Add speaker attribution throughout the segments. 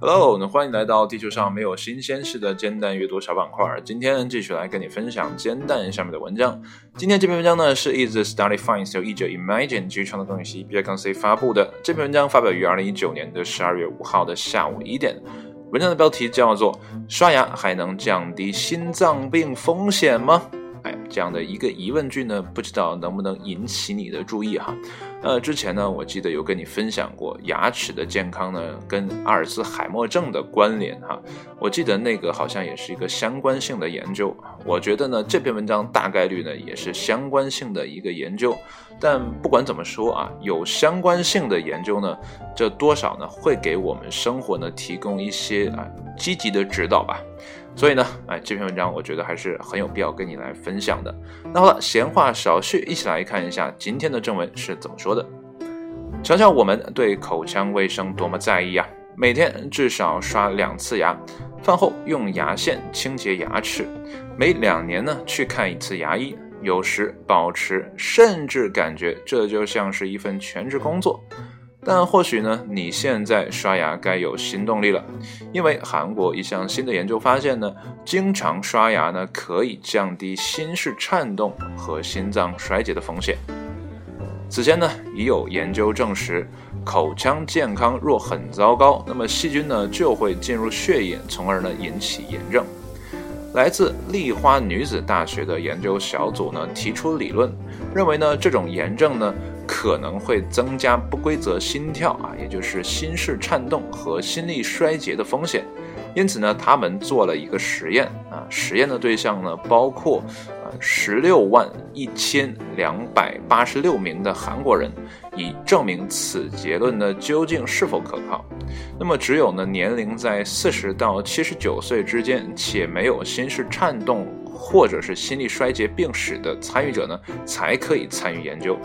Speaker 1: Hello，那欢迎来到地球上没有新鲜事的煎蛋阅读小板块。今天继续来跟你分享煎蛋下面的文章。今天这篇文章呢是 Is the Study Finds 由译者 Imagine 基于创作更新 B I C C 发布的。这篇文章发表于二零一九年的十二月五号的下午一点。文章的标题叫做“刷牙还能降低心脏病风险吗？”哎，这样的一个疑问句呢，不知道能不能引起你的注意哈。呃，之前呢，我记得有跟你分享过牙齿的健康呢跟阿尔兹海默症的关联哈。我记得那个好像也是一个相关性的研究。我觉得呢，这篇文章大概率呢也是相关性的一个研究。但不管怎么说啊，有相关性的研究呢，这多少呢会给我们生活呢提供一些啊积极的指导吧。所以呢，哎，这篇文章我觉得还是很有必要跟你来分享的。那好了，闲话少叙，一起来看一下今天的正文是怎么说的。瞧瞧我们对口腔卫生多么在意啊！每天至少刷两次牙，饭后用牙线清洁牙齿，每两年呢去看一次牙医，有时保持，甚至感觉这就像是一份全职工作。但或许呢，你现在刷牙该有新动力了，因为韩国一项新的研究发现呢，经常刷牙呢可以降低心室颤动和心脏衰竭的风险。此前呢，已有研究证实，口腔健康若很糟糕，那么细菌呢就会进入血液，从而呢引起炎症。来自丽花女子大学的研究小组呢提出理论，认为呢这种炎症呢。可能会增加不规则心跳啊，也就是心室颤动和心力衰竭的风险。因此呢，他们做了一个实验啊，实验的对象呢包括呃十六万一千两百八十六名的韩国人，以证明此结论呢究竟是否可靠。那么，只有呢年龄在四十到七十九岁之间，且没有心室颤动或者是心力衰竭病史的参与者呢，才可以参与研究。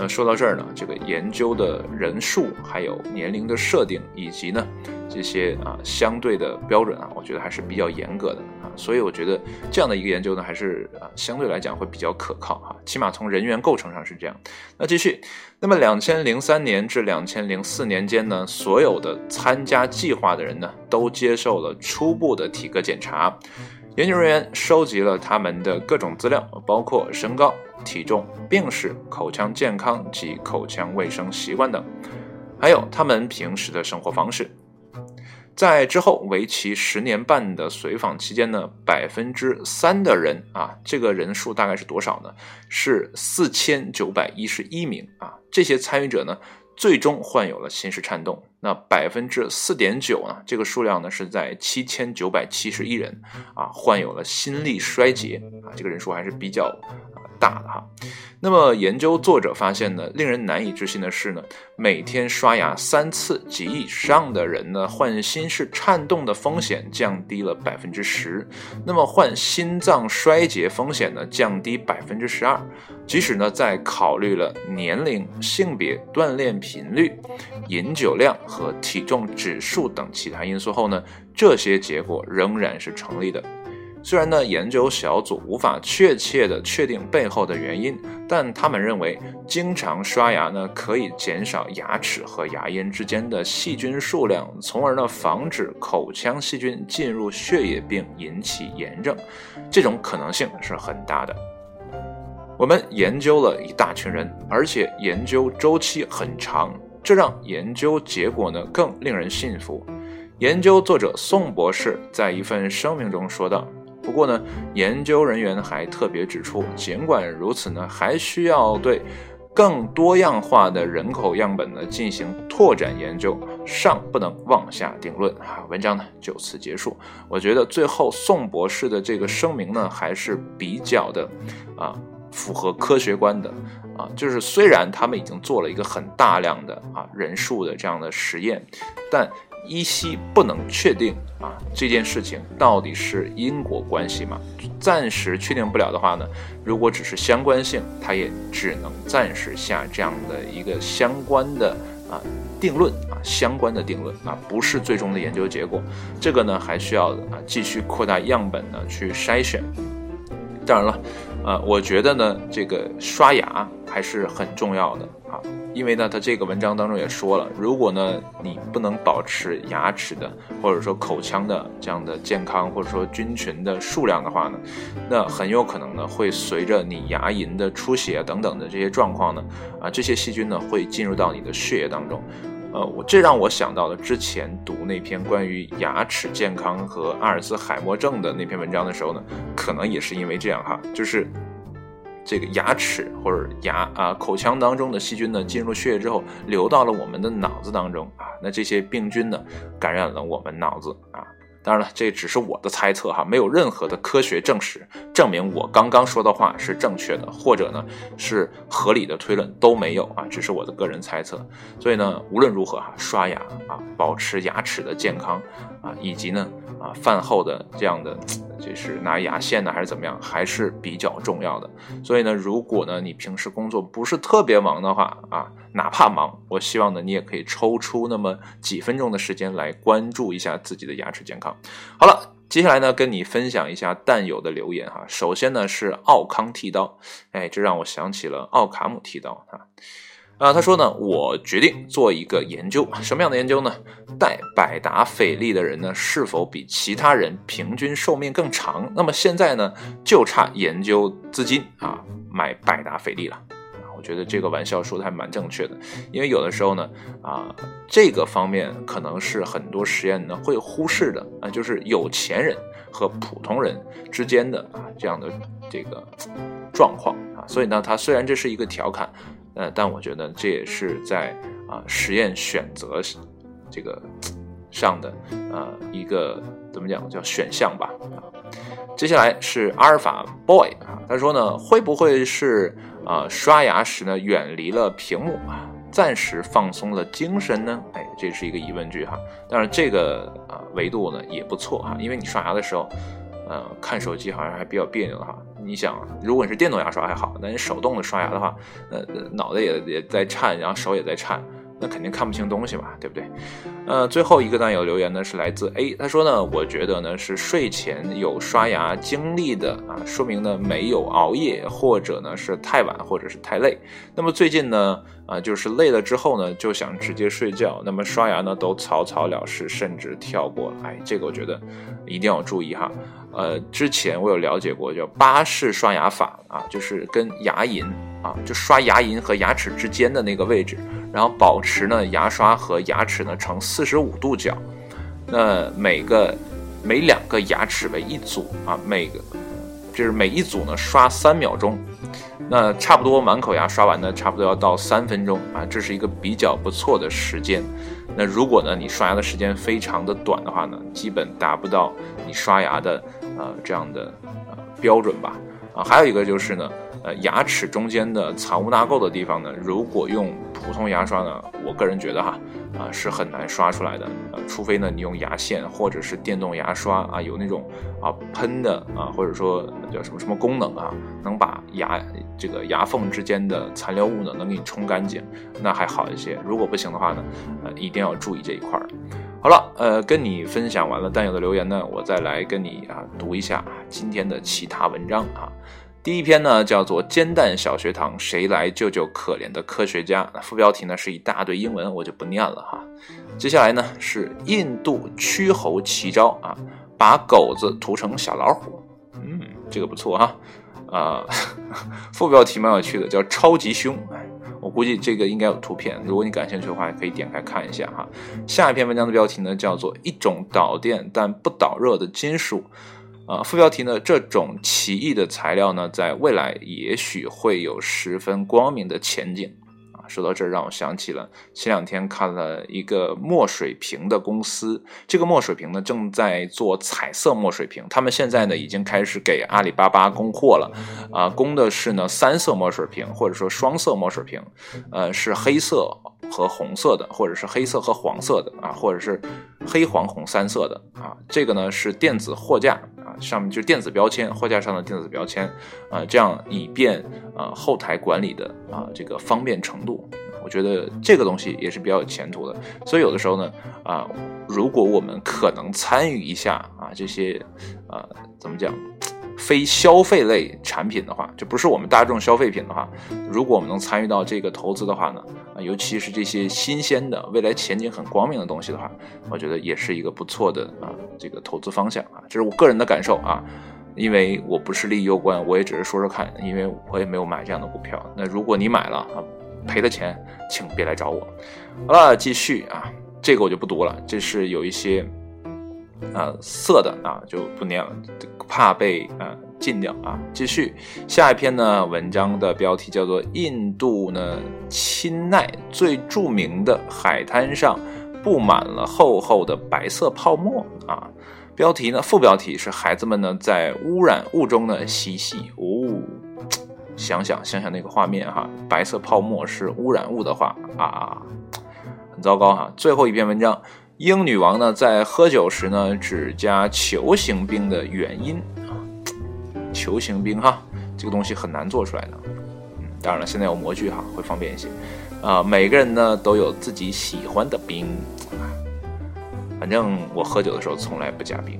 Speaker 1: 那说到这儿呢，这个研究的人数、还有年龄的设定，以及呢这些啊相对的标准啊，我觉得还是比较严格的啊，所以我觉得这样的一个研究呢，还是啊相对来讲会比较可靠哈，起码从人员构成上是这样。那继续，那么两千零三年至两千零四年间呢，所有的参加计划的人呢，都接受了初步的体格检查。研究人员收集了他们的各种资料，包括身高、体重、病史、口腔健康及口腔卫生习惯等，还有他们平时的生活方式。在之后为期十年半的随访期间呢，百分之三的人啊，这个人数大概是多少呢？是四千九百一十一名啊。这些参与者呢，最终患有了心室颤动。那百分之四点九呢？这个数量呢是在七千九百七十一人啊，患有了心力衰竭啊，这个人数还是比较大的哈。那么研究作者发现呢，令人难以置信的是呢，每天刷牙三次及以上的人呢，患心室颤动的风险降低了百分之十，那么患心脏衰竭风险呢降低百分之十二。即使呢在考虑了年龄、性别、锻炼频率、饮酒量。和体重指数等其他因素后呢，这些结果仍然是成立的。虽然呢，研究小组无法确切的确定背后的原因，但他们认为经常刷牙呢可以减少牙齿和牙龈之间的细菌数量，从而呢防止口腔细菌进入血液并引起炎症。这种可能性是很大的。我们研究了一大群人，而且研究周期很长。这让研究结果呢更令人信服。研究作者宋博士在一份声明中说道：“不过呢，研究人员还特别指出，尽管如此呢，还需要对更多样化的人口样本呢进行拓展研究，尚不能妄下定论。”啊，文章呢就此结束。我觉得最后宋博士的这个声明呢还是比较的啊符合科学观的。啊，就是虽然他们已经做了一个很大量的啊人数的这样的实验，但依稀不能确定啊这件事情到底是因果关系吗？暂时确定不了的话呢，如果只是相关性，它也只能暂时下这样的一个相关的啊定论啊相关的定论啊，不是最终的研究结果。这个呢还需要啊继续扩大样本呢去筛选。当然了。呃，我觉得呢，这个刷牙还是很重要的因为呢，他这个文章当中也说了，如果呢你不能保持牙齿的或者说口腔的这样的健康或者说菌群的数量的话呢，那很有可能呢会随着你牙龈的出血等等的这些状况呢，啊，这些细菌呢会进入到你的血液当中。呃，我这让我想到了之前读那篇关于牙齿健康和阿尔兹海默症的那篇文章的时候呢，可能也是因为这样哈，就是这个牙齿或者牙啊口腔当中的细菌呢进入血液之后，流到了我们的脑子当中啊，那这些病菌呢感染了我们脑子。当然了，这只是我的猜测哈，没有任何的科学证实证明我刚刚说的话是正确的，或者呢是合理的推论都没有啊，只是我的个人猜测。所以呢，无论如何哈，刷牙啊，保持牙齿的健康啊，以及呢啊饭后的这样的。就是拿牙线呢，还是怎么样，还是比较重要的。所以呢，如果呢你平时工作不是特别忙的话啊，哪怕忙，我希望呢你也可以抽出那么几分钟的时间来关注一下自己的牙齿健康。好了，接下来呢跟你分享一下蛋友的留言哈。首先呢是奥康剃刀，哎，这让我想起了奥卡姆剃刀哈。啊，他说呢，我决定做一个研究，什么样的研究呢？戴百达翡丽的人呢，是否比其他人平均寿命更长？那么现在呢，就差研究资金啊，买百达翡丽了。我觉得这个玩笑说的还蛮正确的，因为有的时候呢，啊，这个方面可能是很多实验呢会忽视的啊，就是有钱人和普通人之间的啊这样的这个状况啊，所以呢，他虽然这是一个调侃。呃，但我觉得这也是在啊实验选择这个上的呃一个怎么讲叫选项吧啊。接下来是阿尔法 boy 啊，他说呢会不会是啊刷牙时呢远离了屏幕啊，暂时放松了精神呢？哎，这是一个疑问句哈。但是这个啊维度呢也不错哈，因为你刷牙的时候。呃，看手机好像还比较别扭哈。你想，如果你是电动牙刷还好，那你手动的刷牙的话，呃，脑袋也也在颤，然后手也在颤。那肯定看不清东西嘛，对不对？呃，最后一个段友留言呢是来自 A，他说呢，我觉得呢是睡前有刷牙经历的啊，说明呢没有熬夜，或者呢是太晚，或者是太累。那么最近呢啊，就是累了之后呢就想直接睡觉，那么刷牙呢都草草了事，甚至跳过了。哎，这个我觉得一定要注意哈。呃，之前我有了解过叫巴氏刷牙法啊，就是跟牙龈啊，就刷牙龈和牙齿之间的那个位置。然后保持呢，牙刷和牙齿呢呈四十五度角，那每个每两个牙齿为一组啊，每个就是每一组呢刷三秒钟，那差不多满口牙刷完呢，差不多要到三分钟啊，这是一个比较不错的时间。那如果呢你刷牙的时间非常的短的话呢，基本达不到你刷牙的呃这样的呃标准吧。啊，还有一个就是呢。牙齿中间的藏污纳垢的地方呢，如果用普通牙刷呢，我个人觉得哈，啊是很难刷出来的，呃，除非呢你用牙线或者是电动牙刷啊，有那种啊喷的啊，或者说叫什么什么功能啊，能把牙这个牙缝之间的残留物呢能给你冲干净，那还好一些。如果不行的话呢，呃，一定要注意这一块儿。好了，呃，跟你分享完了弹友的留言呢，我再来跟你啊读一下今天的其他文章啊。第一篇呢叫做《煎蛋小学堂》，谁来救救可怜的科学家？副标题呢是一大堆英文，我就不念了哈。接下来呢是印度驱猴奇招啊，把狗子涂成小老虎。嗯，这个不错哈。啊，副标题蛮有趣的，叫超级凶。我估计这个应该有图片，如果你感兴趣的话，可以点开看一下哈。下一篇文章的标题呢叫做《一种导电但不导热的金属》。啊，副标题呢？这种奇异的材料呢，在未来也许会有十分光明的前景。啊，说到这儿，让我想起了前两天看了一个墨水瓶的公司，这个墨水瓶呢正在做彩色墨水瓶，他们现在呢已经开始给阿里巴巴供货了。啊，供的是呢三色墨水瓶，或者说双色墨水瓶，呃，是黑色和红色的，或者是黑色和黄色的啊，或者是黑黄红三色的啊。这个呢是电子货架。上面就是电子标签，货架上的电子标签，啊，这样以便啊后台管理的啊这个方便程度，我觉得这个东西也是比较有前途的。所以有的时候呢，啊，如果我们可能参与一下啊这些，啊怎么讲，非消费类产品的话，就不是我们大众消费品的话，如果我们能参与到这个投资的话呢，啊，尤其是这些新鲜的、未来前景很光明的东西的话，我觉得也是一个不错的啊这个投资方向啊，这是我个人的感受啊，因为我不是利益攸关，我也只是说说看，因为我也没有买这样的股票。那如果你买了啊，赔的钱，请别来找我。好了，继续啊，这个我就不读了，这是有一些。啊，色的啊就不念了，怕被啊禁掉啊。继续下一篇呢，文章的标题叫做《印度呢钦奈最著名的海滩上布满了厚厚的白色泡沫》啊。标题呢，副标题是孩子们呢在污染物中呢嬉戏哦。想想想想那个画面哈，白色泡沫是污染物的话啊，很糟糕哈。最后一篇文章。英女王呢，在喝酒时呢，只加球形冰的原因啊，球形冰哈，这个东西很难做出来的。嗯，当然了，现在有模具哈，会方便一些。啊，每个人呢都有自己喜欢的冰，反正我喝酒的时候从来不加冰。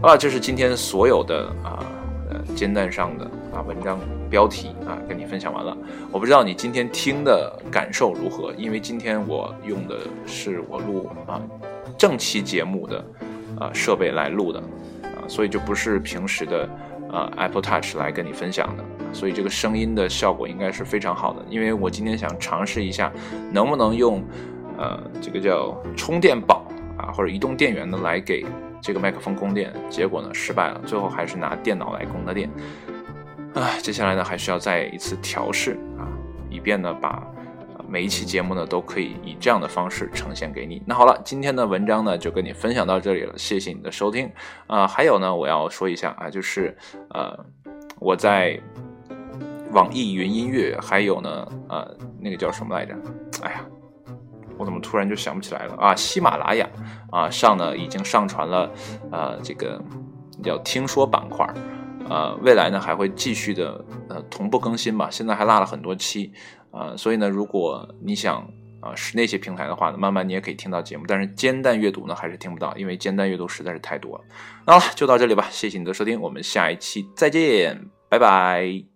Speaker 1: 好了，这是今天所有的啊，呃，煎蛋上的啊文章。标题啊，跟你分享完了。我不知道你今天听的感受如何，因为今天我用的是我录啊正期节目的啊设备来录的啊，所以就不是平时的啊 Apple Touch 来跟你分享的，所以这个声音的效果应该是非常好的。因为我今天想尝试一下，能不能用呃这个叫充电宝啊或者移动电源呢来给这个麦克风供电，结果呢失败了，最后还是拿电脑来供的电。啊，接下来呢还需要再一次调试啊，以便呢把每一期节目呢都可以以这样的方式呈现给你。那好了，今天的文章呢就跟你分享到这里了，谢谢你的收听啊。还有呢，我要说一下啊，就是呃我在网易云音乐，还有呢呃那个叫什么来着？哎呀，我怎么突然就想不起来了啊？喜马拉雅啊上呢已经上传了呃这个叫听说板块。呃，未来呢还会继续的呃同步更新吧，现在还落了很多期，啊，所以呢，如果你想啊是那些平台的话呢，慢慢你也可以听到节目，但是煎蛋阅读呢还是听不到，因为煎蛋阅读实在是太多了。好了，就到这里吧，谢谢你的收听，我们下一期再见，拜拜。